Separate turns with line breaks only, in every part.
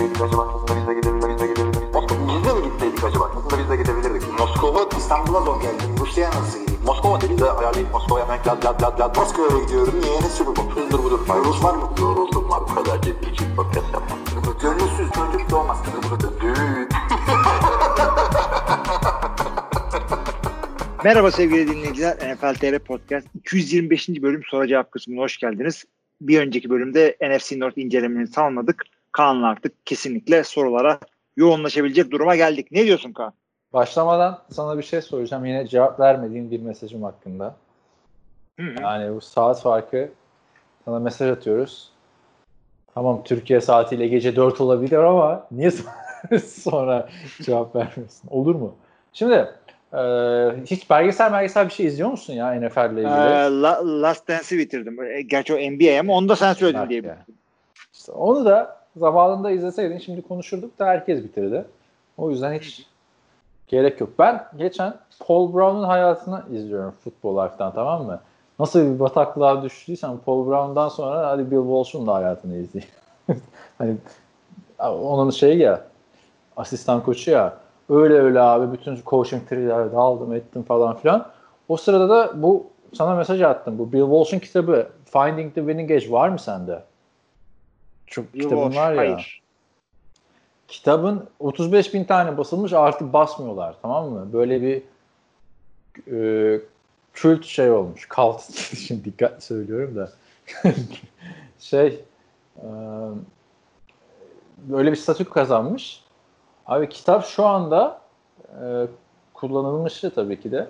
gitseydik acaba? Aslında biz de gidebilirdik. Biz de mi gitseydik acaba? Aslında biz de gidebilirdik. Moskova, İstanbul'a zor geldim. Rusya'ya nasıl gideyim? Moskova dedi de ayarlayıp Moskova'ya hemen lad lad lad lad. Moskova'ya gidiyorum. Niye? Ne sürü bu? Hızdır budur. Rus var mı? Yoruldum var. Bu kadar ciddi için podcast yapmam. Gönülsüz çocuk doğmaz. Düğün.
Merhaba sevgili dinleyiciler. NFL TR Podcast 225. bölüm soru cevap kısmına hoş geldiniz. Bir önceki bölümde NFC North incelemeni salmadık. Kaan'la artık kesinlikle sorulara yoğunlaşabilecek duruma geldik. Ne diyorsun Kaan?
Başlamadan sana bir şey soracağım. Yine cevap vermediğin bir mesajım hakkında.
Hı hı.
Yani bu saat farkı sana mesaj atıyoruz. Tamam Türkiye saatiyle gece 4 olabilir ama niye sonra cevap vermiyorsun? Olur mu? Şimdi e, hiç belgesel belgesel bir şey izliyor musun ya NFL ile ilgili?
Ee, La- Last Dance'i bitirdim. E, Gerçi o NBA ama onu da sen söyledin diye.
İşte onu da zamanında izleseydin şimdi konuşurduk da herkes bitirdi. O yüzden hiç gerek yok. Ben geçen Paul Brown'un hayatını izliyorum Football Life'dan tamam mı? Nasıl bir bataklığa düştüysem Paul Brown'dan sonra hadi Bill Walsh'un da hayatını izleyeyim. hani onun şeyi ya asistan koçu ya öyle öyle abi bütün coaching tree'lerde aldım ettim falan filan. O sırada da bu sana mesaj attım. Bu Bill Walsh'un kitabı Finding the Winning Edge var mı sende? Çok kitabın
Walsh,
var ya.
Hayır.
Kitabın 35 bin tane basılmış artık basmıyorlar tamam mı? Böyle bir e, kült şey olmuş. Kalt. Şimdi dikkat söylüyorum da. şey e, böyle bir statü kazanmış. Abi kitap şu anda e, kullanılmışı tabii ki de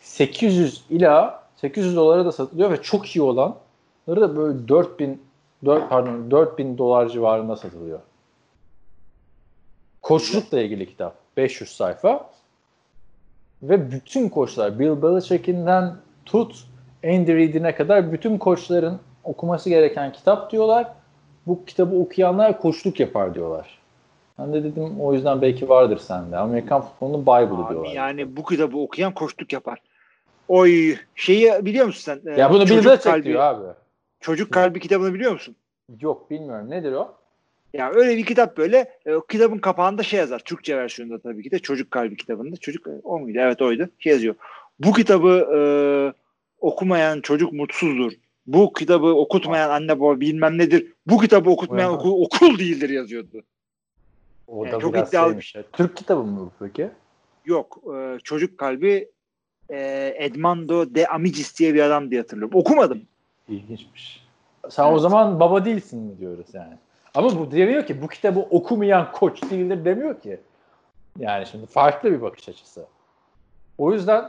800 ila 800 dolara da satılıyor ve çok iyi olanları da böyle 4000 4 pardon 4000 dolar civarında satılıyor. Koçlukla ilgili kitap. 500 sayfa. Ve bütün koçlar Bill Belichick'inden tut Andy Reid'ine kadar bütün koçların okuması gereken kitap diyorlar. Bu kitabı okuyanlar koçluk yapar diyorlar. Ben de dedim o yüzden belki vardır sende. Amerikan futbolunun Bible'ı diyorlar.
yani bu kitabı okuyan koçluk yapar. Oy şeyi biliyor musun sen?
ya
Ee,
bunu Bill
Çocuk
Belichick diyor abi.
Çocuk Kalbi kitabını biliyor musun?
Yok bilmiyorum. Nedir o?
Ya öyle bir kitap böyle. E, o kitabın kapağında şey yazar. Türkçe versiyonunda tabii ki de Çocuk Kalbi kitabında. Çocuk o muydu? Evet oydu. Şey yazıyor. Bu kitabı e, okumayan çocuk mutsuzdur. Bu kitabı okutmayan anne baba bilmem nedir. Bu kitabı okutmayan okul, okul değildir yazıyordu.
O
Yani
da
çok
biraz
iddialı
şeymiş. Türk kitabı mı bu peki?
Yok. e, çocuk Kalbi e, Edmando de Amicis diye bir adam diye hatırlıyorum. Okumadım.
İlginçmiş. Sen o
Evet.
zaman baba değilsin mi diyoruz yani. Ama bu demiyor ki bu kitabı okumayan koç değildir demiyor ki. Yani şimdi farklı bir bakış açısı. O yüzden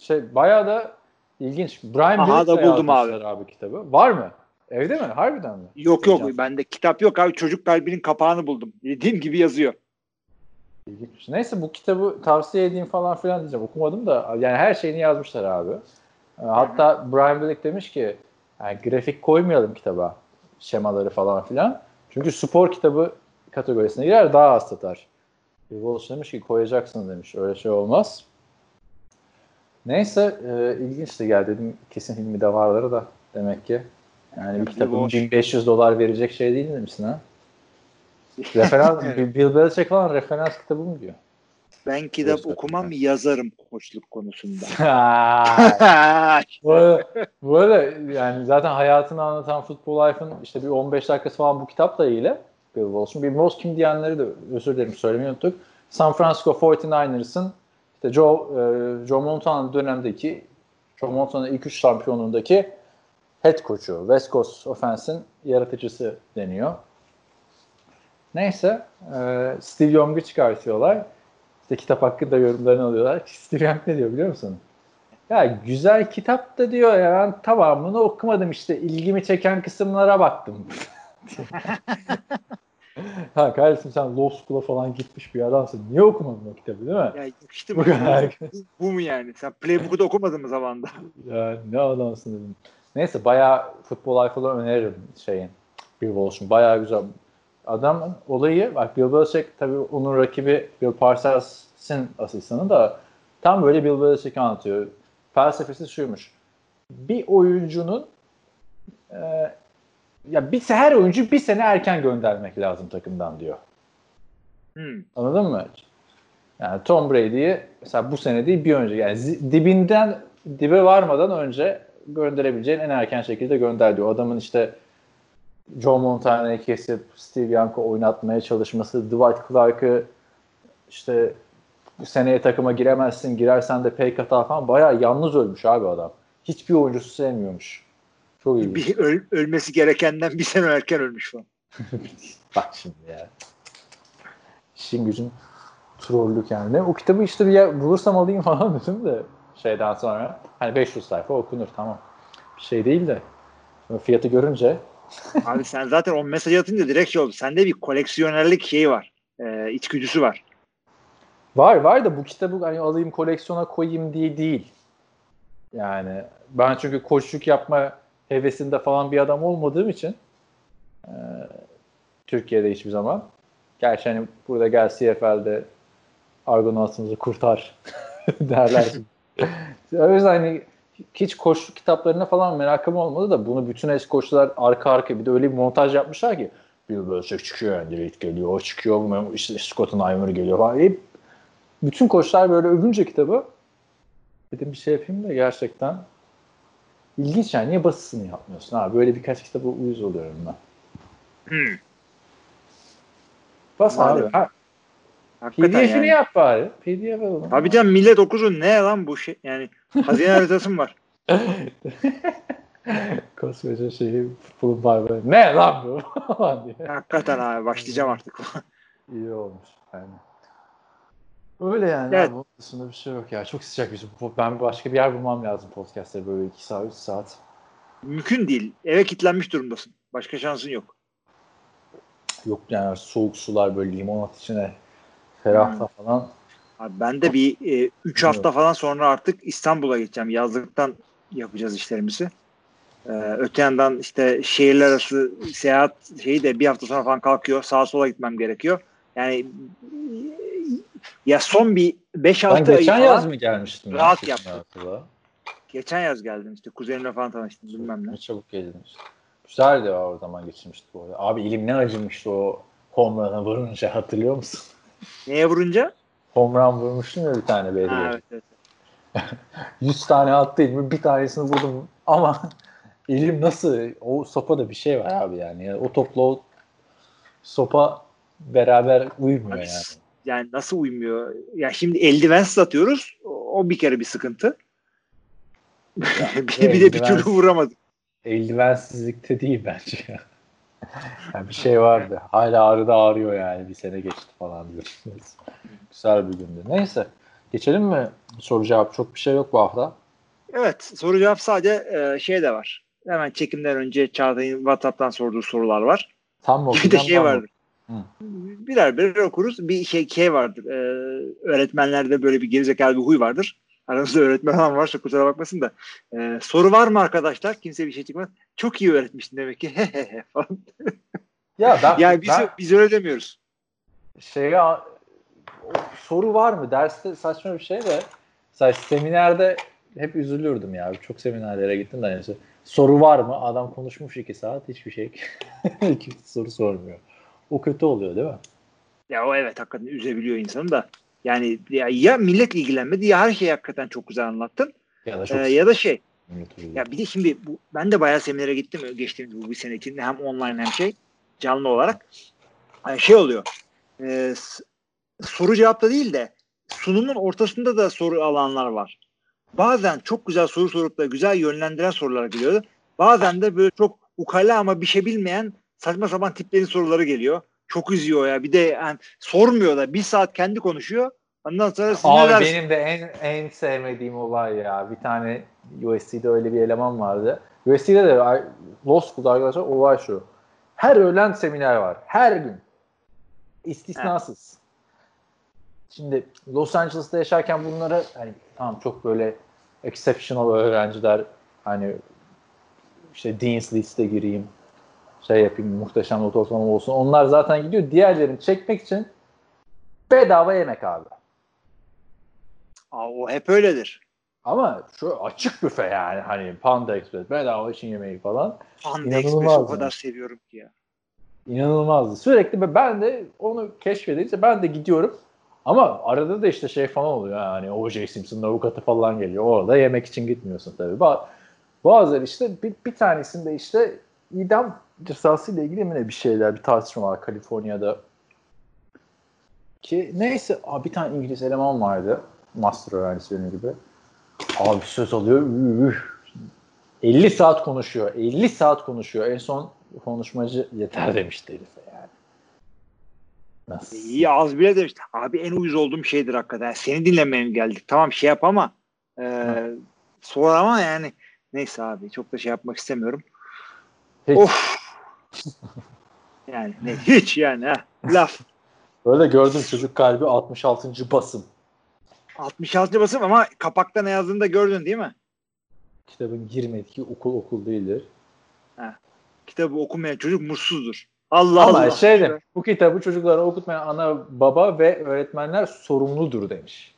şey bayağı da ilginç. Brian
Aha da
de
buldum
yazmışlar abi. kitabı. Var mı? Evde mi? Harbiden mi?
Yok yok.
Hocam.
Bende kitap yok abi. Çocuk Kalbi'nin kapağını buldum. Dediğim gibi yazıyor.
İlginç. Neyse bu kitabı tavsiye edeyim falan filan diyeceğim. Okumadım da yani her şeyini yazmışlar abi. Hatta Brian Billick demiş ki yani grafik koymayalım kitaba. Şemaları falan filan. Çünkü spor kitabı kategorisine girer daha az satar. Walsh demiş ki koyacaksın demiş. Öyle şey olmaz. Neyse e, ilginç de geldi dedim kesin filmi de varları da demek ki. Yani bir
Bill
kitabın
Walsh.
1500 dolar verecek şey değil misin ha? Referans. Bill Belichick falan referans kitabı mı diyor?
Ben kitap
ver.
okumam yazarım koçluk konusunda.
bu, arada, bu arada yani zaten hayatını anlatan Football Life'ın işte bir 15 dakikası falan bu kitapla ilgili Bill Walsh'un. Bill Walsh kim diyenleri de özür dilerim söylemeyi unuttuk. San Francisco 49ers'ın işte Joe, e, Joe Montana dönemdeki Joe Montana ilk üç şampiyonluğundaki head coach'u. West Coast Offense'in yaratıcısı deniyor. Neyse e, Steve Young'u çıkartıyorlar. İşte kitap hakkında yorumlarını alıyorlar. Steve Young ne diyor biliyor musun? Ya güzel kitap da diyor ya ben tamamını okumadım işte ilgimi çeken kısımlara baktım. ha kardeşim sen law school'a falan gitmiş bir adamsın. Niye okumadın o kitabı değil mi?
ya işte
Bu kadar.
bu, mu yani? Sen Playbook'u da okumadın mı zamanında?
Ya ne adamsın dedim. Neyse bayağı futbol falan öneririm şeyin. Bill Walsh'un bayağı güzel. Adamın olayı bak Bill Belichick tabii onun rakibi Bill Parsons'ın asistanı da tam böyle Bill Belichick'i anlatıyor. Felsefesi şuymuş. Bir oyuncunun e, ya bir her oyuncu bir sene erken göndermek lazım takımdan diyor.
Hmm.
Anladın mı? Yani Tom Brady'yi mesela bu sene değil bir önce yani dibinden dibe varmadan önce gönderebileceğin en erken şekilde gönder diyor. Adamın işte Joe Montana'yı kesip Steve Young'ı oynatmaya çalışması, Dwight Clark'ı işte seneye takıma giremezsin, girersen de pay cut al falan bayağı yalnız ölmüş abi adam. Hiçbir oyuncusu sevmiyormuş. Çok iyi.
Bir öl- ölmesi gerekenden bir sene erken ölmüş falan.
Bak şimdi ya. İşin gücün trollük yani. O kitabı işte bir yer bulursam alayım falan dedim de şeyden sonra. Hani 500 sayfa okunur tamam. Bir şey değil de. Fiyatı görünce
Abi sen zaten o mesaj atınca direkt şey oldu. Sende bir koleksiyonerlik şeyi var. Ee, içgüdüsü var.
var var da bu kitabı hani alayım koleksiyona koyayım diye değil. Yani ben çünkü koçluk yapma hevesinde falan bir adam olmadığım için e, Türkiye'de hiçbir zaman. Gerçi hani burada gel CFL'de Argonaut'umuzu kurtar derler. o yüzden hani hiç koçluk kitaplarına falan merakım olmadı da bunu bütün eski koçlar arka arka bir de öyle bir montaj yapmışlar ki Bill Belichick çıkıyor Andy Reid geliyor, o çıkıyor, işte Scott Eimer geliyor falan. Hep bütün koçlar böyle övünce kitabı dedim bir şey yapayım da gerçekten ilginç yani. Niye basısını yapmıyorsun abi? Böyle birkaç kitaba uyuz oluyorum ben.
Hmm.
Bas abi. Ha,
Hakikaten
PDF'ini
yani.
yap bari. PDF alalım.
Abi can millet okusun ne lan bu şey yani hazine haritası mı var?
Koskoca şeyi futbolun böyle. Ne lan bu?
Hakikaten abi başlayacağım artık.
İyi olmuş. Yani. Öyle yani.
Evet.
Abi, onun dışında bir şey yok ya. Çok sıcak bir bu- Ben başka bir yer bulmam lazım podcast'te böyle 2 saat 3 saat.
Mümkün değil. Eve kilitlenmiş durumdasın. Başka şansın yok.
Yok yani soğuk sular böyle limonat içine ferahla falan.
Abi ben de bir 3 hafta falan sonra artık İstanbul'a gideceğim. Yazlıktan yapacağız işlerimizi. Ee, öte yandan işte şehirler arası seyahat şeyi de bir hafta sonra falan kalkıyor. Sağa sola gitmem gerekiyor. Yani ya son bir 5-6
Ben
ay
geçen
falan
yaz mı gelmiştim?
rahat yaptım. geçen yaz geldim işte kuzenimle falan tanıştım bilmem ne.
Ne çabuk geldin işte. Güzeldi o zaman geçirmiştik bu arada. Abi elim ne acımıştı o home vurunca hatırlıyor musun?
Neye vurunca?
Home run vurmuştum ya bir tane belli.
Ha, evet, evet.
100 tane attı elime bir tanesini vurdum ama elim nasıl o sopada bir şey var abi yani. Yani o topla o sopa beraber uymuyor
Abi,
yani.
Yani nasıl uymuyor? Ya şimdi eldivensiz atıyoruz. O bir kere bir sıkıntı. bir, bir de bir türlü vuramadım.
Eldivensizlikte değil bence. Yani bir şey vardı. Hala ağrıda ağrıyor yani. Bir sene geçti falan diyorsunuz. Güzel bir gündü. Neyse. Geçelim mi? Soru cevap çok bir şey yok bu hafta.
Evet soru cevap sadece e, şey de var. Hemen çekimden önce Çağatay'ın WhatsApp'tan sorduğu sorular var.
Tam mı
Bir de şey.
Hı.
Birer birer okuruz. Bir şey, şey vardır. E, öğretmenlerde böyle bir gerizekalı bir huy vardır. Aranızda öğretmen falan varsa kusura bakmasın da. E, soru var mı arkadaşlar? Kimse bir şey çıkmaz. Çok iyi öğretmişsin demek ki. falan.
Ya ben,
yani biz,
ben
biz öyle demiyoruz.
şeye soru var mı? Derste saçma bir şey de mesela seminerde hep üzülürdüm ya. Çok seminerlere gittim de neyse. Soru var mı? Adam konuşmuş iki saat hiçbir şey. Soru sormuyor. O kötü oluyor değil mi?
Ya o evet hakikaten üzebiliyor insanı da. Yani ya, ya millet ilgilenmedi ya her şeyi hakikaten çok güzel anlattın.
Ya da
Ee,
çok
ya da şey ya bir de şimdi bu, ben de bayağı seminere gittim geçtiğimiz bu bir sene içinde hem online hem şey canlı olarak. Yani şey oluyor. e, soru cevapta değil de sunumun ortasında da soru alanlar var. Bazen çok güzel soru sorup da güzel yönlendiren sorular geliyor. Bazen de böyle çok ukala ama bir şey bilmeyen saçma sapan tiplerin soruları geliyor. Çok üzüyor ya. Bir de yani sormuyor da bir saat kendi konuşuyor. Ondan sonra
Abi
dersiniz?
benim de en en sevmediğim olay ya. Bir tane USC'de öyle bir eleman vardı. USC'de de Law School'da arkadaşlar olay şu. Her öğlen seminer var. Her gün. İstisnasız. Şimdi Los Angeles'ta yaşarken bunlara hani tamam çok böyle exceptional öğrenciler hani işte Dean's List'e gireyim şey yapayım muhteşem not ortalama olsun. Onlar zaten gidiyor. Diğerlerini çekmek için bedava yemek abi.
Aa, o hep öyledir.
Ama şu açık büfe yani hani Panda Express bedava için yemeği falan.
Panda
İnanılmaz
Express'i o kadar seviyorum ki ya.
İnanılmazdı. Sürekli ben de onu keşfedince ben de gidiyorum. Ama arada da işte şey falan oluyor yani O.J. Simpson'ın avukatı falan geliyor. Orada yemek için gitmiyorsun tabii. Ba- Bazıları işte bir, bir tanesinde işte idam cezası ile ilgili mi ne bir şeyler bir tartışma var Kaliforniya'da. Ki neyse abi bir tane İngiliz eleman vardı. Master öğrencisi benim gibi. Abi söz alıyor. üh. 50 saat konuşuyor. 50 saat konuşuyor. En son konuşmacı yeter demişti herife yani. Nasıl?
İyi az bile demiş. Abi en uyuz olduğum şeydir hakikaten. Seni dinlemeye geldik? Tamam şey yap ama e, sonra ama yani neyse abi çok da şey yapmak istemiyorum.
Hiç.
Of. yani ne hiç yani ha. Laf.
Böyle gördüm çocuk kalbi 66. basım.
66 basım ama kapakta ne yazdığını da gördün değil mi?
Kitabın girmediği okul okul değildir.
Kitabı okumayan çocuk mutsuzdur. Allah
Ama
Allah.
şey de bu kitabı çocuklara okutmayan ana baba ve öğretmenler sorumludur demiş.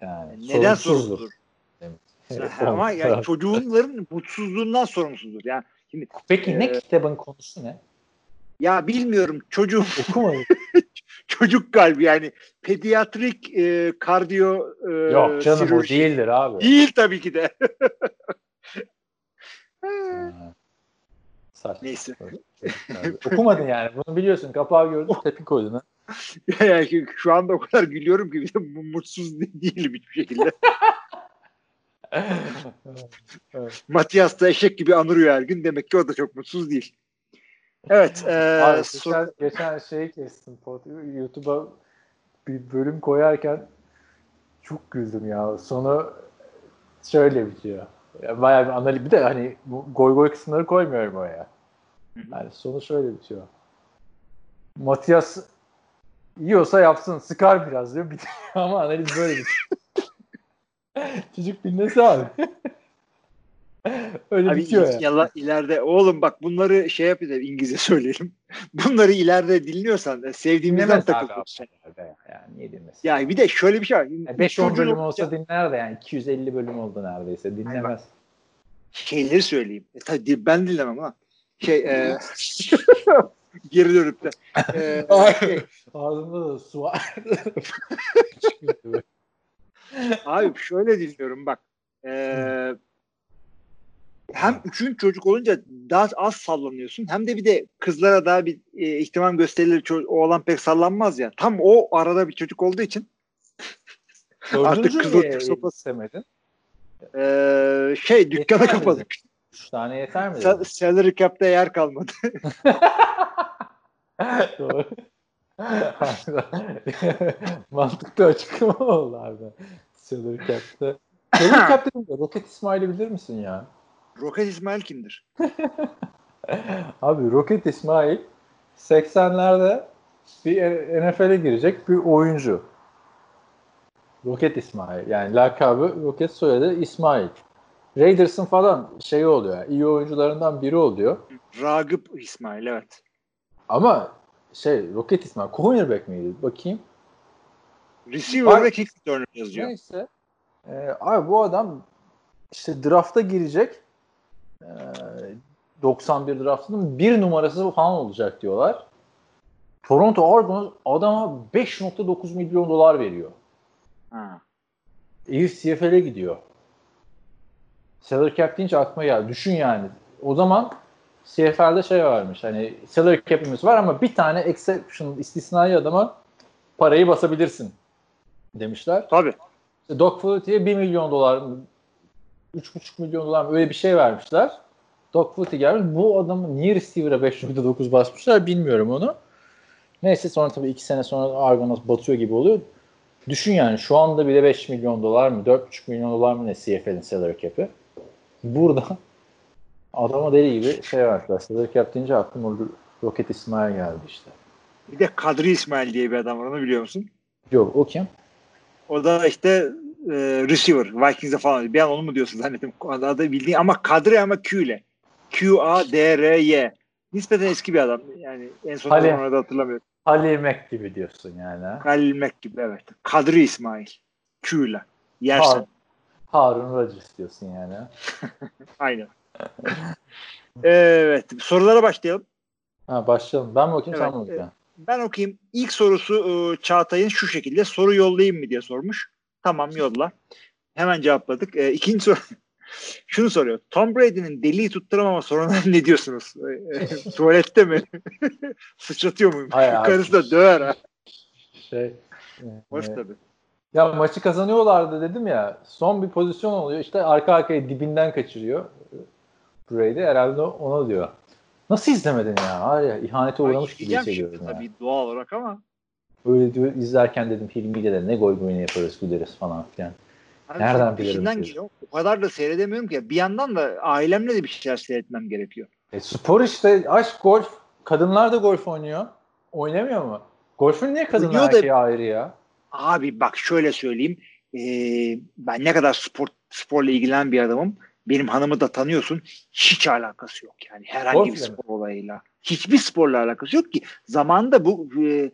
Yani
Neden
sorumsuzdur.
sorumludur?
Evet,
ama yani çocuğunların mutsuzluğundan sorumsuzdur. Yani şimdi
Peki ne
Ee,
kitabın konusu ne?
ya bilmiyorum çocuğum çocuk kalbi yani pediatrik e, kardiyo e,
Yok canım o değildir abi.
Değil tabii ki de.
Saçma.
Neyse.
Okumadın yani. Bunu biliyorsun. Kapağı gördün. Tepki koydun ha.
yani şu anda o kadar gülüyorum ki mutsuz de- değilim hiçbir şekilde. Matias da eşek gibi anırıyor her gün. Demek ki o da çok mutsuz değil. Evet. E,
Abi,
so-
geçen, geçen şeyi kestim. pod- YouTube'a bir bölüm koyarken çok güldüm ya. Sonu şöyle bitiyor. Ya bayağı bir analiz. Bir de hani bu goy goy kısımları koymuyorum oraya. Yani sonu şöyle bitiyor. Matias yiyorsa yapsın. Sıkar biraz diyor. Bitiyor. Ama analiz böyle bitiyor. Çocuk dinlese abi. Öyle
Abi
bitiyor ya.
yala, ileride oğlum bak bunları şey yapayım da İngilizce söyleyelim. Bunları ileride dinliyorsan sevdiğimizden takılıyorsun.
Ya, yani niye dinlesin?
Ya bir de şöyle bir şey var.
5-10
Çocuğun
bölüm olsa dinler de yani 250 bölüm oldu neredeyse dinlemez.
şeyleri söyleyeyim. E, tabii ben dinlemem ha. Şey e, geri dönüp de. E, şey,
Ağzımda da su var.
abi şöyle dinliyorum bak. E, hem üçüncü çocuk olunca daha az sallanıyorsun hem de bir de kızlara daha bir e, ihtimam gösterilir. Oğlan pek sallanmaz ya. Tam o arada bir çocuk olduğu için Artık kızıl sopası.
istemedin?
e, şey
mi
kapadık.
Üç tane yeter mi?
Sa- salary cap'te yer kalmadı.
Doğru. Mantıklı açıklama oldu abi. Salary Cap'te. Salary Cap dedim de Rocket İsmail'i bilir misin ya?
Roket İsmail kimdir?
Abi Rocket İsmail 80'lerde bir NFL'e girecek bir oyuncu. Rocket İsmail. Yani lakabı Rocket soyadı İsmail. Raiders'ın falan şeyi oluyor. yani, iyi oyuncularından biri oluyor.
Ragıp İsmail evet.
Ama şey Rocket İsmail cornerback miydi? Bakayım.
Receiver ve kick returner yazıyor.
Neyse. Ee, abi bu adam işte drafta girecek. Ee, 91 draftının bir numarası falan olacak diyorlar. Toronto Argonauts adama 5.9 milyon dolar veriyor.
Ha.
Herif CFL'e gidiyor. Salary cap deyince aklıma geldi. Düşün yani. O zaman CFL'de şey varmış. Hani salary cap'imiz var ama bir tane exception istisnai adama parayı basabilirsin demişler.
Tabii.
İşte Doug Flutie'ye 1 milyon dolar mı 3,5 milyon dolar öyle bir şey vermişler. Doug Flutie gelmiş. Bu adamı niye receiver'a 5.9 basmışlar bilmiyorum onu. Neyse sonra tabii 2 sene sonra Argonauts batıyor gibi oluyor. Düşün yani şu anda bile 5 milyon dolar mı 4,5 milyon dolar mı ne CFL'in salary cap'i. Burada adama deli gibi şey vermişler. Salary cap deyince aklıma orada Rocket İsmail geldi işte.
Bir de Kadri İsmail diye bir adam var onu biliyor musun?
Yok o kim?
O da işte e, receiver. Vikings'e falan. Bir an onu mu diyorsun zannettim. Adı, bildiğin ama Kadri ama Q ile. Q-A-D-R-Y. Nispeten eski bir adam. Yani en son
Hali.
onu da hatırlamıyorum.
Halimek gibi diyorsun yani. ha?
Halil Mek gibi evet. Kadri İsmail. Q ile. Yersen.
Ha, Harun Rodgers diyorsun yani.
Aynen. Evet. Sorulara başlayalım.
Ha, başlayalım. Ben mi okuyayım
Evet,
sen mi okuyorsun?
Ben okuyayım. İlk sorusu e, Çağatay'ın şu şekilde. Soru yollayayım mı diye sormuş. Tamam yolla. Hemen cevapladık. E, ikinci soru. Şunu soruyor. Tom Brady'nin deliği tutturamama sorununa ne diyorsunuz? E, Tuvalette mi? Sıçratıyor muyum?
Hayır.
Karısı da döver ha.
Şey,
Hoş
e,
tabii.
Ya maçı kazanıyorlardı dedim ya. Son bir pozisyon oluyor. İşte arka arkaya dibinden kaçırıyor. Brady herhalde ona diyor. Nasıl izlemedin ya? Var ya ihanete uğramış gibi hissediyorum
şimdi
ya.
tabii doğal olarak ama
Öyle diyor, izlerken dedim Hilmi'yle de ne gol oyunu yaparız güleriz falan filan.
Abi
Nereden bilirim
geliyor. O kadar da seyredemiyorum ki. Bir yandan da ailemle de bir şeyler seyretmem gerekiyor.
E, spor işte aşk golf. Kadınlar da golf oynuyor. Oynamıyor mu? Golfün niye kadınlar
Oynuyor da-
ayrı ya?
Abi bak şöyle söyleyeyim. Ee, ben ne kadar spor sporla ilgilenen bir adamım. Benim hanımı da tanıyorsun. Hiç alakası yok yani. Herhangi
Golf
bir
ile mi?
spor olayıyla. Hiçbir sporla alakası yok ki. Zamanında bu e,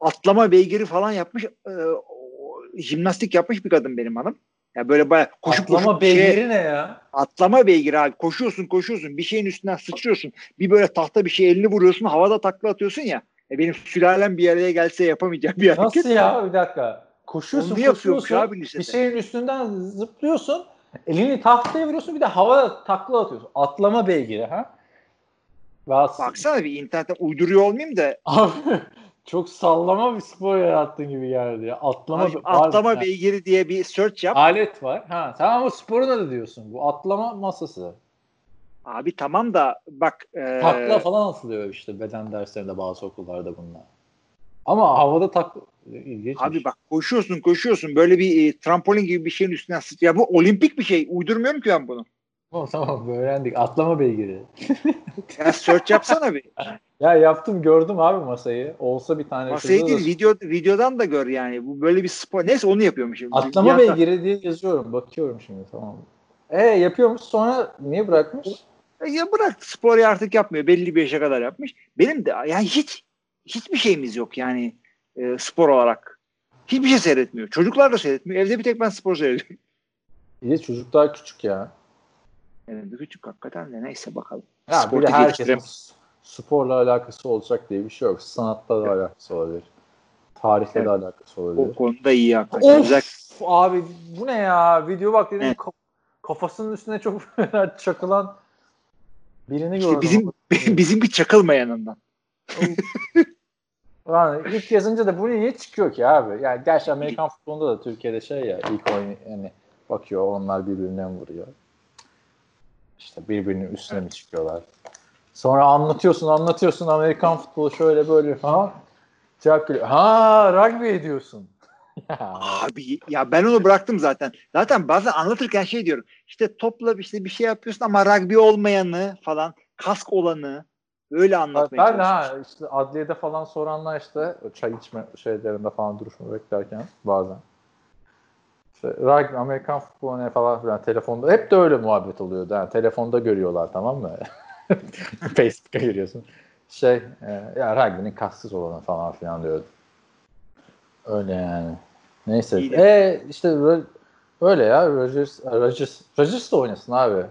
atlama beygiri falan yapmış e, jimnastik yapmış bir kadın benim hanım. Ya böyle bayağı koşup
Atlama
koşup bir şeye-
beygiri ne ya?
atlama beygiri abi. Koşuyorsun koşuyorsun bir şeyin üstünden sıçrıyorsun. Bir böyle tahta bir şey elini vuruyorsun havada takla atıyorsun ya. E benim sülalem bir araya gelse yapamayacağım bir hareket.
Nasıl ya? Bir dakika. Koşuyorsun,
Onu
koşuyorsun.
abi lisede.
Bir şeyin üstünden zıplıyorsun. Elini tahtaya vuruyorsun bir de havada takla atıyorsun. Atlama beygiri ha? Rahatsız.
Baksana bir internetten uyduruyor olmayayım da
Abi çok sallama bir spor yarattın gibi geldi ya. Atlama,
abi,
var-
atlama
ha,
beygiri diye bir search yap.
Alet var. Ha, tamam o sporun adı diyorsun. Bu atlama masası.
Abi tamam da bak e,
Takla falan atılıyor işte beden derslerinde bazı okullarda bunlar. Ama havada takla ilginç.
abi bak koşuyorsun koşuyorsun böyle bir e, trampolin gibi bir şeyin üstünden sıç. Ya bu olimpik bir şey. Uydurmuyorum ki ben bunu.
Tamam tamam öğrendik. Atlama beygiri.
Ya search yapsana bir.
Ya yaptım gördüm abi masayı. Olsa bir tane
Masayı
şurada da-
değil video, videodan da gör yani. Bu böyle bir spor. Neyse onu yapıyormuş şimdi.
Atlama
Bir yandan-
beygiri diye yazıyorum. Bakıyorum şimdi tamam. E yapıyormuş sonra niye bırakmış?
E, Ya bırak sporu artık yapmıyor. Belli bir yaşa kadar yapmış. Benim de yani hiç hiçbir şeyimiz yok yani e, spor olarak. Hiçbir şey seyretmiyor. Çocuklar da seyretmiyor. Evde bir tek ben spor seyrediyorum.
De çocuklar küçük ya.
Yani bir küçük hakikaten de neyse bakalım.
Ya
Sportu
de herkesin sporla alakası olacak diye bir şey yok. Sanatla da alakası olabilir. Tarihle
Evet.
de alakası
O
olabilir.
konuda iyi hakikaten.
Of abi bu ne ya? Video bak dedim
Evet.
kaf- kafasının üstüne çok çakılan birini
İşte
gördüm.
bizim bizimki çakılma
Yani ilk yazınca da bu niye çıkıyor ki abi? Yani gerçi Amerikan futbolunda da Türkiye'de şey ya ilk oyun yani bakıyor onlar birbirinden vuruyor. İşte birbirinin üstüne mi çıkıyorlar? Sonra anlatıyorsun anlatıyorsun Amerikan futbolu şöyle böyle ha cevap geliyor. Ha rugby ediyorsun. ya,
Abi ya ben onu bıraktım zaten. Zaten bazen anlatırken şey diyorum. İşte topla işte bir şey yapıyorsun ama rugby olmayanı falan kask olanı öyle anlatmaya
ben ha işte adliyede falan soranlar işte çay içme şeylerinde falan duruşma beklerken bazen. İşte rugby, Amerikan futbolu ne falan filan telefonda hep de öyle muhabbet oluyordu. Yani telefonda görüyorlar tamam mı? Facebook'a giriyorsun. Şey e, ya rugby'nin kasksız olanı falan filan diyordu. Öyle yani. Neyse. E işte öyle ya Rodgers, Rodgers, Rodgers da oynasın abi.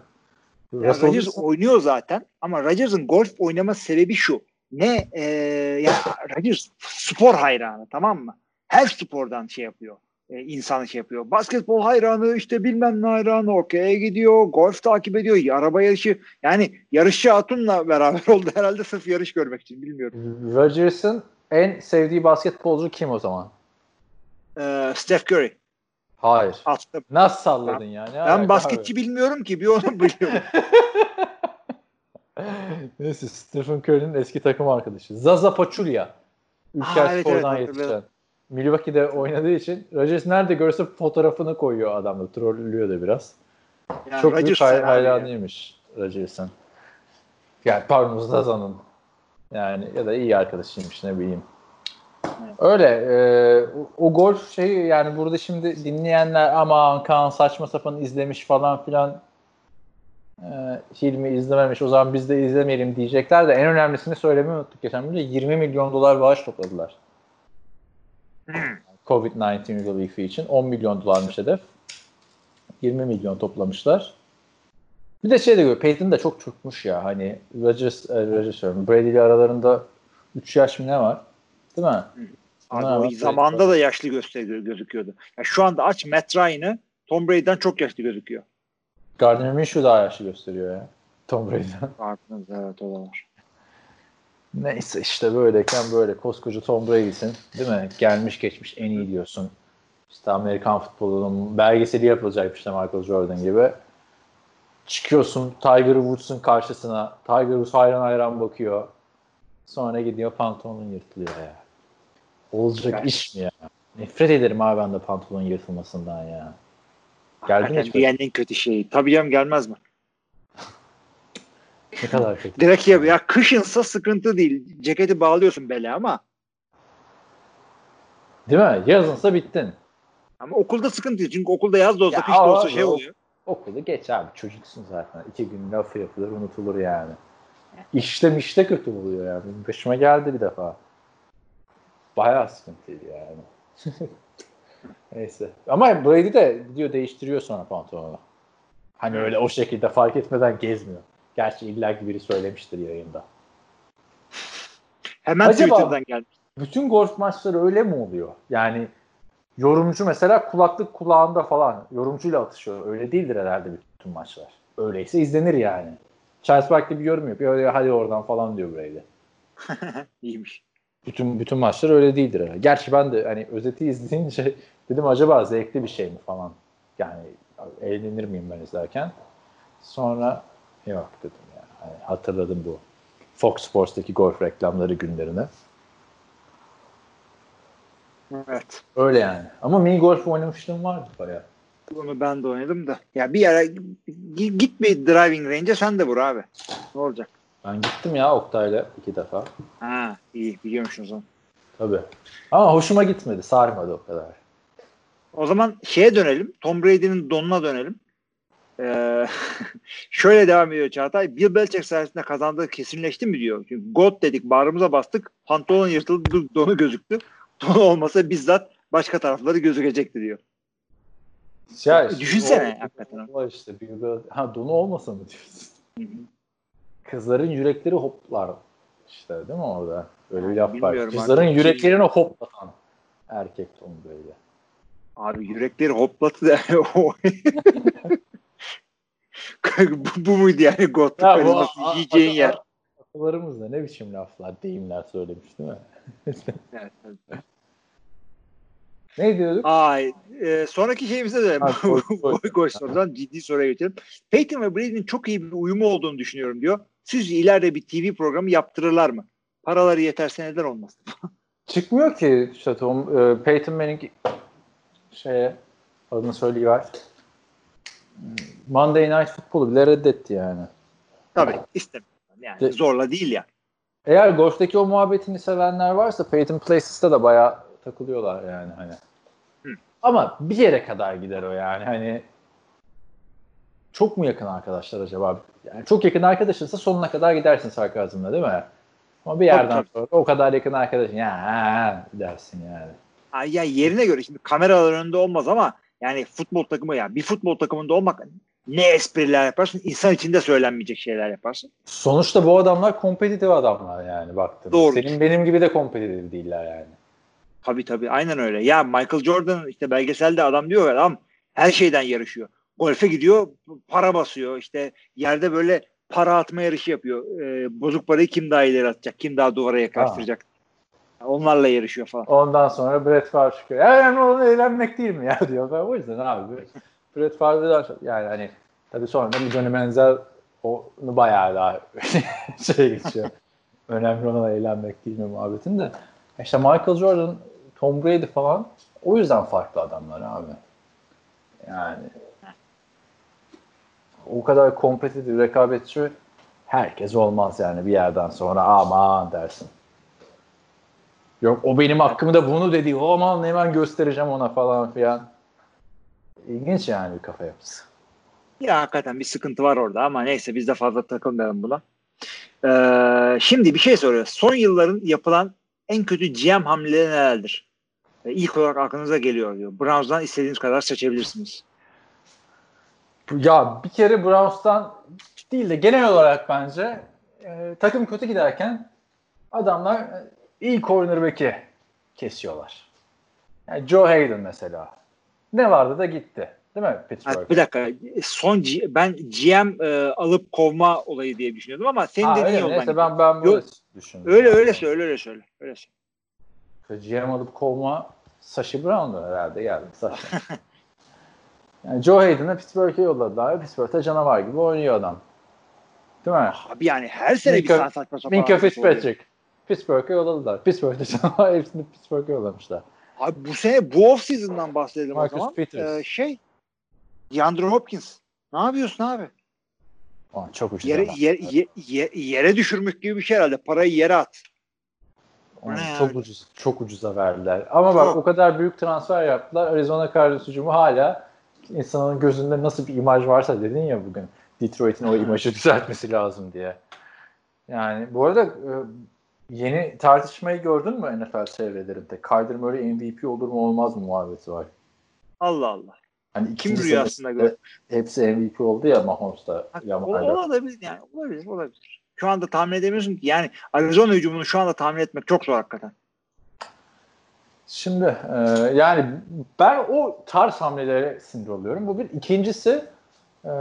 Ya
Russell
Rodgers oynuyor zaten ama Rodgers'ın golf oynama sebebi şu. Ne e, ya Rodgers spor hayranı tamam mı? Her spordan şey yapıyor. E, insanı şey yapıyor. Basketbol hayranı işte bilmem ne hayranı okey gidiyor. Golf takip ediyor. Araba yarışı yani yarışçı hatunla beraber oldu herhalde sırf yarış görmek için bilmiyorum.
Rodgers'ın en sevdiği basketbolcu kim o zaman?
E, Steph Curry
Hayır.
attı.
Nasıl salladın ya? Ne alaka
Ben basketçi bilmiyorum ki bir onu biliyorum.
abi? Neyse Stephen Curry'nin eski takım arkadaşı. Zaza Pachulia. Ülker
Aa, evet,
Spor'dan
evet,
yetişen. Milwaukee'de oynadığı için Rodgers nerede görse fotoğrafını koyuyor adamla. Trollüyor da biraz.
Yani
Çok büyük
Rodgers
hay-
abi ya.
hayranıymış Rodgers'ın. Yani pardon Zaza'nın. Yani ya da iyi arkadaşıymış ne bileyim. Öyle. e, o, golf şeyi yani burada şimdi dinleyenler aman Kaan saçma sapan izlemiş falan filan e, Hilmi izlememiş o zaman biz de izlemeyelim diyecekler de en önemlisini söylemeyi unuttuk geçen bölümde 20 milyon dolar bağış topladılar.
Hmm.
Covid-19 relief için 10 milyon dolarmış hedef. 20 milyon toplamışlar. Bir de şey de görüyor. Peyton de çok çökmüş ya. Hani Rodgers, e, Rodgers. Brady ile aralarında 3 yaş mı ne var? Değil mi?
Abi
Ona
o zamanda da yaşlı gösteriyor gözüküyordu. Ya şu anda aç Matt Ryan'ı Tom Brady'den çok yaşlı gözüküyor.
Gardner Minshew daha yaşlı gösteriyor ya. Tom Brady'den.
Aklınızda evet o da var.
Neyse işte böyleyken böyle koskoca Tom Brady'sin değil mi? Gelmiş geçmiş en iyi diyorsun. İşte Amerikan futbolunun belgeseli yapılacak işte Michael Jordan gibi. Çıkıyorsun Tiger Woods'un karşısına. Tiger Woods hayran hayran bakıyor. Sonra gidiyor pantolonun yırtılıyor ya. Olacak
Evet.
iş mi ya? Nefret ederim abi ben de pantolonun yırtılmasından ya. Geldin mi
dünyanın en kötü şeyi. Tabii canım gelmez mi?
Ne kadar kötü.
Direkt ya, ya kışınsa sıkıntı değil. Ceketi bağlıyorsun bele ama
Değil mi? Yazınsa bittin.
ama okulda sıkıntı değil. Çünkü okulda yaz da olsa
Ya
kış da olsa
abi,
şey oluyor.
Okulu geç abi çocuksun zaten. İki gün lafı yapılır unutulur yani. İşte mişte kötü oluyor yani. Başıma geldi bir defa. Bayağı sıkıntıydı yani. Neyse. Ama Brady de gidiyor değiştiriyor sonra pantolonu. Hani öyle o şekilde fark etmeden gezmiyor. Gerçi illa ki biri söylemiştir yayında.
Hemen
Acaba-
Twitter'dan geldi.
Bütün golf maçları öyle mi oluyor? Yani yorumcu mesela kulaklık kulağında falan yorumcuyla atışıyor. Öyle değildir herhalde bütün maçlar. Öyleyse izlenir yani. Charles Barkley bir yorum yapıyor. "Hadi- Hadi oradan falan diyor Brady.
İyiymiş.
Bütün bütün maçlar öyle değildir herhalde. Gerçi ben de hani özeti izleyince dedim acaba zevkli bir şey mi falan. Yani eğlenir miyim ben izlerken? Sonra yok dedim ya. Hani hatırladım bu Fox Sports'taki golf reklamları günlerini.
Evet.
Öyle yani. Ama mini golf oynamışlığım vardı bayağı.
Onu ben de oynadım da. Ya bir ara gi- git bir driving range'e sen de vur abi. Ne olacak?
Ben gittim ya Oktay'la iki defa.
Ha iyi biliyormuşsun o zaman.
Tabii. Ama hoşuma gitmedi. Sarmadı o kadar.
O zaman şeye dönelim. Tom Brady'nin donuna dönelim. Ee, şöyle devam ediyor Çağatay. Bill Belichick sayesinde kazandığı kesinleşti mi diyor. Çünkü God dedik bağrımıza bastık. Pantolon yırtıldı donu gözüktü. Don olmasa bizzat başka tarafları gözükecekti diyor.
Ya
Düşünsene
o-
hakikaten.
o işte bir böyle- ha donu olmasa mı diyorsun?
Hı hı.
Kızların yürekleri hoplar işte değil mi orada? Öyle bir laf var. Kızların
artık.
yüreklerini hoplatan erkek Tom böyle.
Abi yürekleri hoplattı o- bu, bu muydu yani God
Ya bu a-
yiyeceğin
a-
yer.
Atalarımız da ne biçim laflar, deyimler söylemiş değil mi?
Evet, evet.
ne diyorduk?
Ay, e, sonraki şeyimize de
gol. gol
gol sorudan ciddi soruya geçelim. Peyton ve Brady'nin çok iyi bir uyumu olduğunu düşünüyorum diyor. Sizce ileride bir TV programı yaptırırlar mı? Paraları yeterse neden olmaz?
Çıkmıyor ki işte Tom, e, Peyton Manning şeye adını söyleyiver. Monday Night Football'u bile reddetti yani.
Tabii istemem. Yani
De-
zorla değil ya.
Eğer golfteki o muhabbetini sevenler varsa Peyton Places'ta da bayağı takılıyorlar yani hani.
Hı.
Ama bir yere kadar gider o yani hani çok mu yakın arkadaşlar acaba? Yani çok yakın arkadaşınsa sonuna kadar gidersin sarkazmla değil mi? Ama bir yerden
tabii.
sonra o kadar yakın arkadaşın ya ha, ha dersin yani.
Ay, ya yerine göre şimdi kameralar önünde olmaz ama yani futbol takımı ya bir futbol takımında olmak ne espriler yaparsın insan içinde söylenmeyecek şeyler yaparsın.
Sonuçta bu adamlar kompetitif adamlar yani baktığında.
Doğru.
Senin benim gibi de kompetitif değiller yani.
Tabii tabii aynen öyle. Ya Michael Jordan işte belgeselde adam diyor ya adam her şeyden yarışıyor. Golfe gidiyor para basıyor işte yerde böyle para atma yarışı yapıyor. Ee, bozuk parayı kim daha ileri atacak kim daha duvara yaklaştıracak. Onlarla yarışıyor falan.
Ondan sonra Brett Favre çıkıyor. Ya önemli olan eğlenmek değil mi ya diyor. O yüzden abi Brett Favre'dan yani hani tabii sonra bir Johnny Manziel onu bayağı daha şey geçiyor. önemli olan eğlenmek değil mi muhabbetin de. İşte Michael Jordan, Tom Brady falan o yüzden farklı adamlar abi. Yani o kadar kompetitif, rekabetçi herkes olmaz yani bir yerden sonra aman dersin. Yok o benim hakkımda da bunu dedi. O aman hemen göstereceğim ona falan filan. İlginç yani bir kafa yapısı.
Ya hakikaten bir sıkıntı var orada ama neyse biz de fazla takılmayalım buna. Ee, şimdi bir şey soruyor. Son yılların yapılan en kötü GM hamleleri nelerdir? Ee, ilk olarak aklınıza geliyor diyor. Browns'dan istediğiniz kadar seçebilirsiniz.
Ya bir kere Browns'tan değil de genel olarak bence e, takım kötü giderken adamlar e, iyi cornerback'i kesiyorlar. Yani Joe Hayden mesela. Ne vardı da gitti. Değil mi Pittsburgh?
Bir dakika. Son G- ben GM e, alıp kovma olayı diye düşünüyordum ama senin
Ha,
dediğin yoldan.
Neyse ben, ben böyle düşündüm.
Öyle öyle söyle öyle öyle söyle. Öyle söyle.
GM alıp kovma Sashi Brown'du herhalde geldi. Sashi. yani Joe Hayden'ı Pittsburgh'e yolladılar. Pittsburgh'te canavar gibi oynuyor adam. Değil mi?
Abi yani her sene
Minka-
bir saat saçma sapan.
Minka. Fitzpatrick. Pittsburgh'e yolladılar. Pittsburgh'te canavar hepsini Pittsburgh'e yollamışlar.
Abi bu sene bu off season'dan bahsedelim
Marcus
o zaman.
Peters.
Ee, şey DeAndre Hopkins. Ne yapıyorsun abi?
Aman çok ucuz
Yere, yer, ye- ye- yere düşürmek gibi bir şey herhalde. Parayı yere at.
Aman
ne
çok
yani?
ucuz, çok ucuza verdiler. Ama bak
Çok.
o kadar büyük transfer yaptılar. Arizona Cardinals hücumu hala insanın gözünde nasıl bir imaj varsa dedin ya bugün. Detroit'in o imajı düzeltmesi lazım diye. Yani bu arada e, yeni tartışmayı gördün mü NFL çevrelerinde? Kyler Murray MVP olur mu olmaz mı muhabbeti var.
Allah Allah.
Hani
Kim rüyasında
senesinde
gör?
Hepsi MVP oldu ya Mahomes'ta.
Olabilir yani. Olabilir, olabilir. Şu anda tahmin edemiyorsun ki. Yani Arizona hücumunu şu anda tahmin etmek çok zor hakikaten.
Şimdi e, yani ben o tarz hamlelere sinir oluyorum. Bu bir. İkincisi e,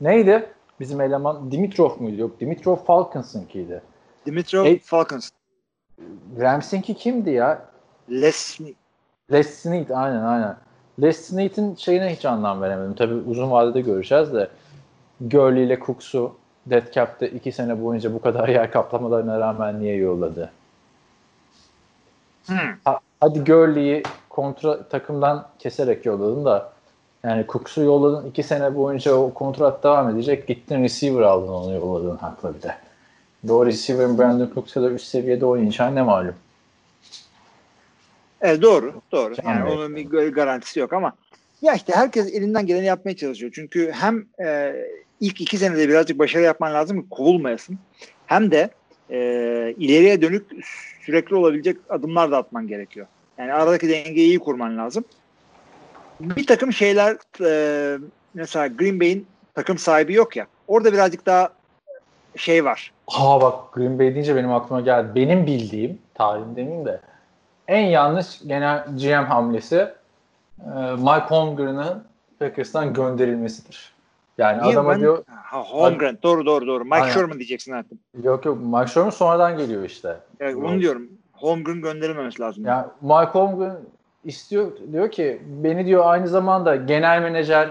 neydi? Bizim eleman Dimitrov muydu? Yok Dimitrov Falcons'ınkiydi.
Dimitrov
Hey.
Falcons.
Rams'inki kimdi ya?
Les
Les Snead aynen aynen. Les Snead'in şeyine hiç anlam veremedim. Tabii uzun vadede göreceğiz de Gurley ile Cooks'u Dead Cap'te iki sene boyunca bu kadar yer kaplamalarına rağmen niye yolladı?
Hmm.
Ha- hadi Gurley'i kontra takımdan keserek yolladın da yani Cooks'u yolladın iki sene boyunca o kontrat devam edecek. Gittin receiver aldın onu yolladın haklı bir de. Doğru receiver'ın Brandon Cooks'a da üst seviyede oynayacağı ne malum.
Evet doğru. Doğru. Yani
Bey.
onun bir garantisi yok ama ya işte herkes elinden geleni yapmaya çalışıyor. Çünkü hem e, ilk iki senede birazcık başarı yapman lazım ki kovulmayasın. Hem de e, ileriye dönük sürekli olabilecek adımlar da atman gerekiyor. Yani aradaki dengeyi iyi kurman lazım. Bir takım şeyler e, mesela Green Bay'in takım sahibi yok ya. Orada birazcık daha şey var.
Ha bak Green Bay deyince benim aklıma geldi. Benim bildiğim, tarihim demeyeyim de en yanlış genel GM hamlesi e, Mike Holmgren'ın Packers'tan gönderilmesidir. Yani
Niye
adama
ben-
diyor
Ha, Holmgren. Doğru doğru doğru. Mike
Aynen.
Sherman diyeceksin artık.
yok yok Mike Sherman sonradan geliyor işte. Yok.
onu diyorum. Holmgren gönderilmemesi lazım.
Ya Mike Holmgren istiyor diyor ki beni diyor aynı zamanda genel menajer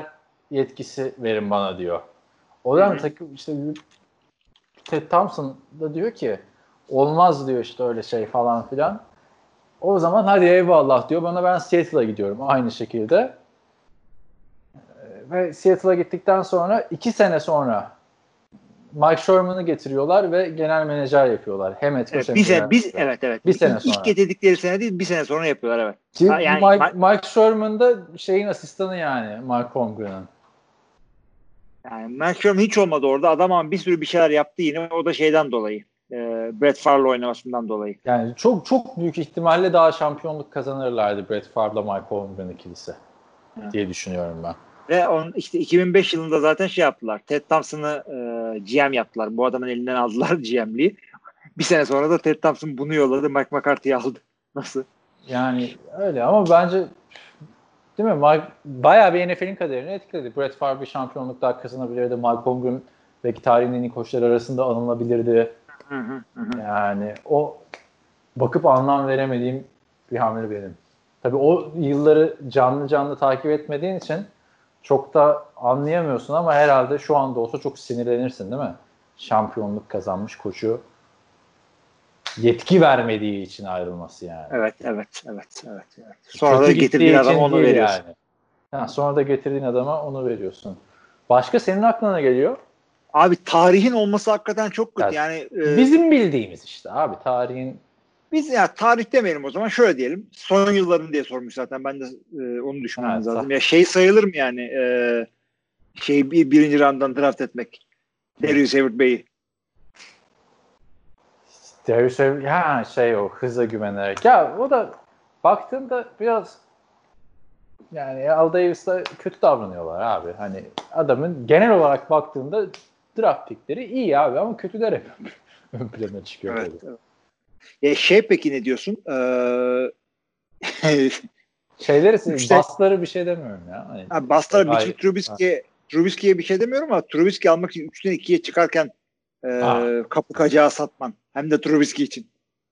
yetkisi verin bana diyor. O
hı.
takım işte Ted Thompson da diyor ki olmaz diyor işte öyle şey falan filan. O zaman hadi eyvallah diyor. Bana ben Seattle'a gidiyorum aynı şekilde. Ve Seattle'a gittikten sonra iki sene sonra Mike Sherman'ı getiriyorlar ve genel menajer yapıyorlar. Hem head
Evet,
hem
bir
genel
biz evet evet.
Bir sene
İlk-
sonra.
İlk getirdikleri sene değil, bir sene sonra yapıyorlar evet.
Ki
Ha, yani
Mike,
Mike-
Mike Sherman da şeyin asistanı yani Mike Holmgren'ın.
Yani Mike Sherman hiç olmadı orada. Adam ama bir sürü bir şeyler yaptı yine. O da şeyden dolayı. E, Brett Favre oynamasından dolayı.
Yani çok çok büyük ihtimalle daha şampiyonluk kazanırlardı Brett Favre'la Mike Holmgren ikilisi
Evet.
diye düşünüyorum ben.
Ve on, işte 2005 yılında zaten şey yaptılar. Ted Thompson'ı e, GM yaptılar. Bu adamın elinden aldılar GM'liği. Bir sene sonra da Ted Thompson bunu yolladı. Mike McCarthy'yi aldı. Nasıl?
Yani öyle ama bence değil mi? Mike, bayağı bir NFL'in kaderini etkiledi. Brett Favre bir şampiyonluk daha kazanabilirdi. Mike Holmgren belki tarihin en iyi koçları arasında anılabilirdi.
Hı, hı hı.
Yani o bakıp anlam veremediğim bir hamle benim. Tabii o yılları canlı canlı takip etmediğin için çok da anlayamıyorsun ama herhalde şu anda olsa çok sinirlenirsin değil mi? Şampiyonluk kazanmış koçu yetki vermediği için ayrılması yani.
Evet, evet, evet, evet. evet. Sonra da getirdiğin
gittiği
adam
için
onu veriyorsun.
yani. Ha, sonra da getirdiğin adama onu veriyorsun. Başka senin aklına geliyor?
Abi tarihin olması hakikaten çok kötü.
Evet.
Yani e,
Bizim bildiğimiz işte abi tarihin
Biz ya tarih demeyelim o zaman şöyle diyelim. Son yılların diye sormuş zaten. Ben de e, onu düşünmemiz
Evet,
lazım. Ya şey sayılır mı yani e, şey bir, birinci randan draft etmek? Darius Everett Bey'i.
Darius Avery- ya şey o hıza güvenerek. Ya o da baktığımda biraz Yani Al Davis'a kötü davranıyorlar abi. Hani adamın genel olarak baktığında draft pickleri iyi abi ama kötüler hep ön plana çıkıyor.
Evet.
tabii.
evet. Ya şey peki ne diyorsun? Ee,
Şeyleri,
Üçte-
basları bir şey demiyorum ya. Hani,
Bastara
Ay-
Mitchell Trubisky'ye Trubisky'ye bir şey demiyorum ama Trubisky almak için 3'ten 2'ye çıkarken e,
Ha.
kapı kacağı satman. Hem de Trubisky için.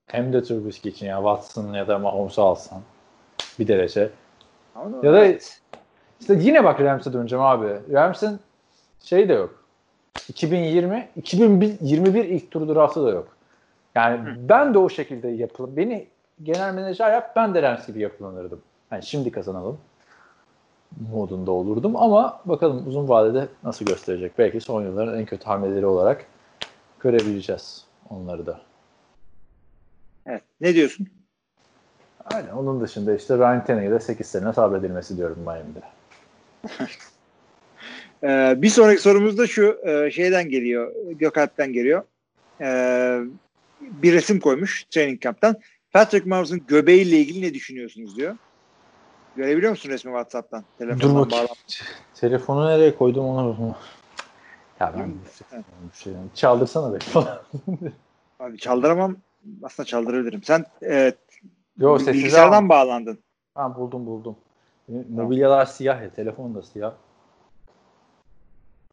hem de Trubisky için ya Watson ya da Mahomes'u alsan bir derece. Ya da işte yine bak Rams'e döneceğim abi. Rams'in şey de yok. 2020, 2021 ilk tur draftı da yok. Yani ben de o şekilde yapıl beni genel menajer yap ben de Rams gibi yapılanırdım. Yani şimdi kazanalım modunda olurdum ama bakalım uzun vadede nasıl gösterecek. Belki son yılların en kötü hamleleri olarak görebileceğiz onları da.
Evet. Ne diyorsun?
Aynen. Onun dışında işte Ryan Tannehill'e 8 sene sabredilmesi diyorum Miami'de.
Ee, bir sonraki sorumuz da şu e, şeyden geliyor. Gökalp'ten geliyor. Ee, bir resim koymuş training camp'tan. Patrick Mahomes'un göbeğiyle ilgili ne düşünüyorsunuz diyor. Görebiliyor musun resmi WhatsApp'tan? Telefondan
Dur bakayım. Telefonu nereye koydum onu Ya ben bir şey çaldırsana be falan.
Abi çaldıramam. Aslında çaldırabilirim. Sen e,
Yo
bilgisayardan bağlandın.
Ha buldum buldum. Mobilyalar siyah ya. Telefon da siyah.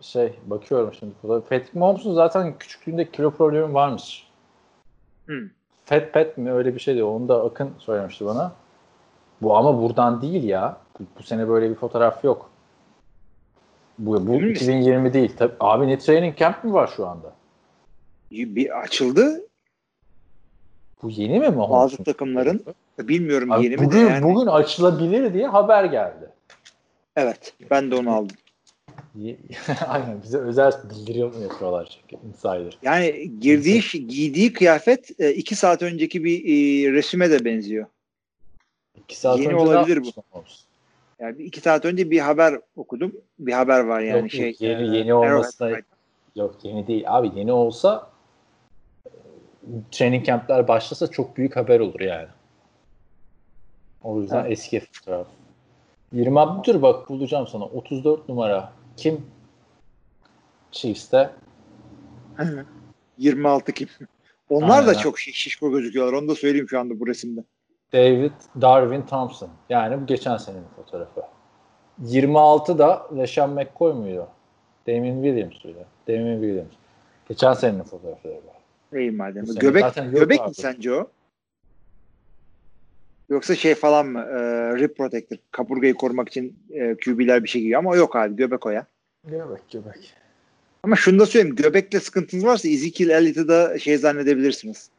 Şey bakıyorum şimdi. Patrick Mahomes'un zaten küçüklüğünde kilo problemi varmış. Fat Pat mi öyle bir şeydi. Onu da Akın söylemişti bana. Bu ama buradan değil ya. Bu, bu sene böyle bir fotoğraf yok. Bu, bu
misin?
2020 değil. Tabii, abi ne training camp mi var şu anda?
Bir açıldı.
Bu yeni mi Mahomes'un?
Bazı takımların bilmiyorum
Abi
yeni mi de
bugün,
yani.
bugün açılabilir diye haber geldi.
Evet. Ben de onu aldım.
Aynen bize özel bildiri yapıyorlar çünkü insider.
Yani girdiği giydiği kıyafet e, iki saat önceki bir e, resime de benziyor.
İki saat
Yeni
önce
olabilir
yapmış Mahomes?
Yani iki saat önce bir haber okudum. Bir haber var yani
Yok,
şey.
yok, yeni,
e,
yeni olması da
Arrowhead.
yok yeni değil. Abi yeni olsa e, training campler başlasa çok büyük haber olur yani. O yüzden
Evet.
eski fotoğraf. 20 dur bak bulacağım sana. 34 numara. Kim? Chiefs'te.
26 kim? Onlar da
Aynen.
çok şiş- şişko gözüküyorlar. Onu da söyleyeyim şu anda bu resimde.
David Darwin Thompson. Yani bu geçen senenin fotoğrafı. 26 da LeSean McCoy muydu? Damien Williams'uydu. Damien Williams. Geçen senenin fotoğrafları bu.
İyi madem.
Sene
Göbek göbek mi sence o? Yoksa şey falan mı? E, rib protector. Kaburgayı korumak için e, QB'ler bir şey giyiyor ama yok abi göbek o ya.
Göbek göbek.
Ama şunu da söyleyeyim. Göbekle sıkıntınız varsa Ezekiel Elliott'ı da şey zannedebilirsiniz.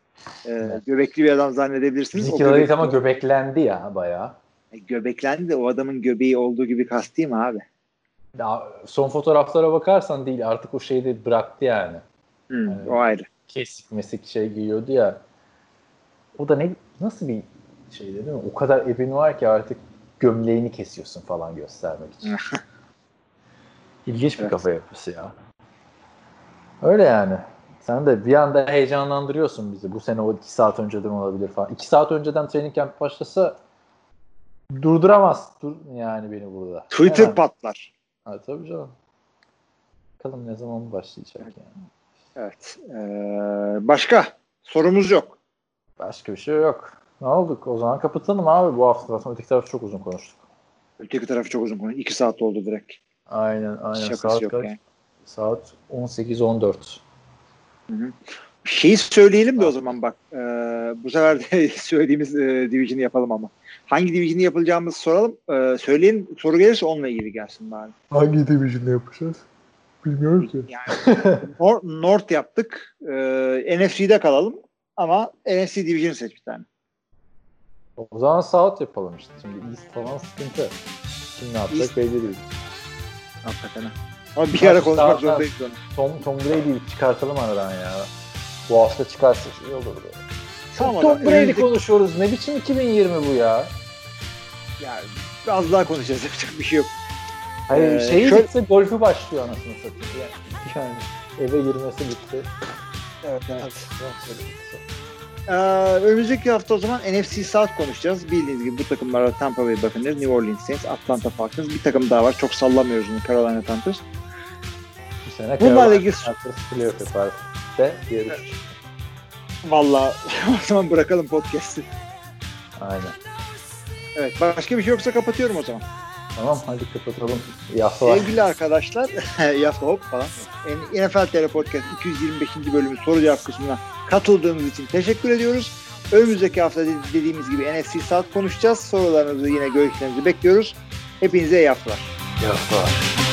E,
Evet.
Göbekli bir adam zannedebilirsiniz.
Elite
göbek-
ama göbeklendi ya bayağı.
E, Göbeklendi de o adamın göbeği olduğu gibi kas değil mi abi?
Ya son fotoğraflara bakarsan değil artık o şeyi de bıraktı yani.
Hı,
Evet.
O ayrı.
Kesik mesik şey giyiyordu ya. O da ne nasıl bir şey değil mi? O kadar ebin var ki artık gömleğini kesiyorsun falan göstermek için. İlginç bir
Evet.
kafa yapısı ya. Öyle yani. Sen de bir anda heyecanlandırıyorsun bizi. Bu sene o iki saat önceden olabilir falan. İki saat önceden training camp başlasa durduramaz dur yani beni burada.
Twitter
Hemen.
patlar.
Ha, tabii canım. Bakalım ne zaman başlayacak yani.
Evet. Ee, başka sorumuz yok.
Başka bir şey yok. Ne olduk? O zaman kapatalım abi bu hafta. Matematik tarafı çok uzun konuştuk.
Öteki tarafı çok uzun konu. İki saat oldu direkt.
Aynen aynen.
Şakası
Saat
yok
kaç?
yani.
Saat 18-14.
Şeyi söyleyelim de o zaman bak. Ee, bu sefer de söylediğimiz e, division'ı yapalım ama. Hangi division'ı yapılacağımızı soralım. Ee, söyleyin soru gelirse onunla ilgili gelsin bari.
Hangi division'da yapacağız? Bilmiyorum ki.
Yani Nor- North yaptık. Ee, NFC'de kalalım. Ama NFC Division seç bir tane.
O zaman South yapalım işte. Şimdi East falan sıkıntı. Kim ne yapacak
East-
belli değil.
Hakikaten. ha. Ama bir ara konuşmak zorundayız onu.
Tom, Tom Brady'yi çıkartalım aradan ya. Bu hafta çıkarsa iyi olur. Be.
Tamam
Tom Brady
önümüzdeki-
konuşuyoruz. Ne biçim 2020 bu ya?
Yani biraz daha konuşacağız. Yapacak bir şey yok.
Hayır
Ee,
şeyi
şöyle-
bitse golfü başlıyor anasını satayım. Yani, yani eve girmesi bitti.
Evet,
Evet.
Ee, önümüzdeki hafta o zaman NFC South konuşacağız. Bildiğiniz gibi bu takımlar var. Tampa Bay Buccaneers, New Orleans Saints, Atlanta Falcons. Bir takım daha var. Çok sallamıyoruz bunu Carolina Panthers.
Bu sene
Bunlarla ilgili-
Panthers playoff yapar diye düşün.
Valla o zaman bırakalım podcast'i.
Aynen.
Evet başka bir şey yoksa kapatıyorum o zaman.
Tamam hadi kapatalım. Haftalar.
Sevgili arkadaşlar, hafta hop falan. NFL TR Podcast 225. bölümü soru cevap kısmına katıldığınız için teşekkür ediyoruz. Önümüzdeki hafta dediğimiz gibi NFC South konuşacağız. Sorularınızı yine görüşlerinizi bekliyoruz. Hepinize iyi haftalar.
İyi haftalar.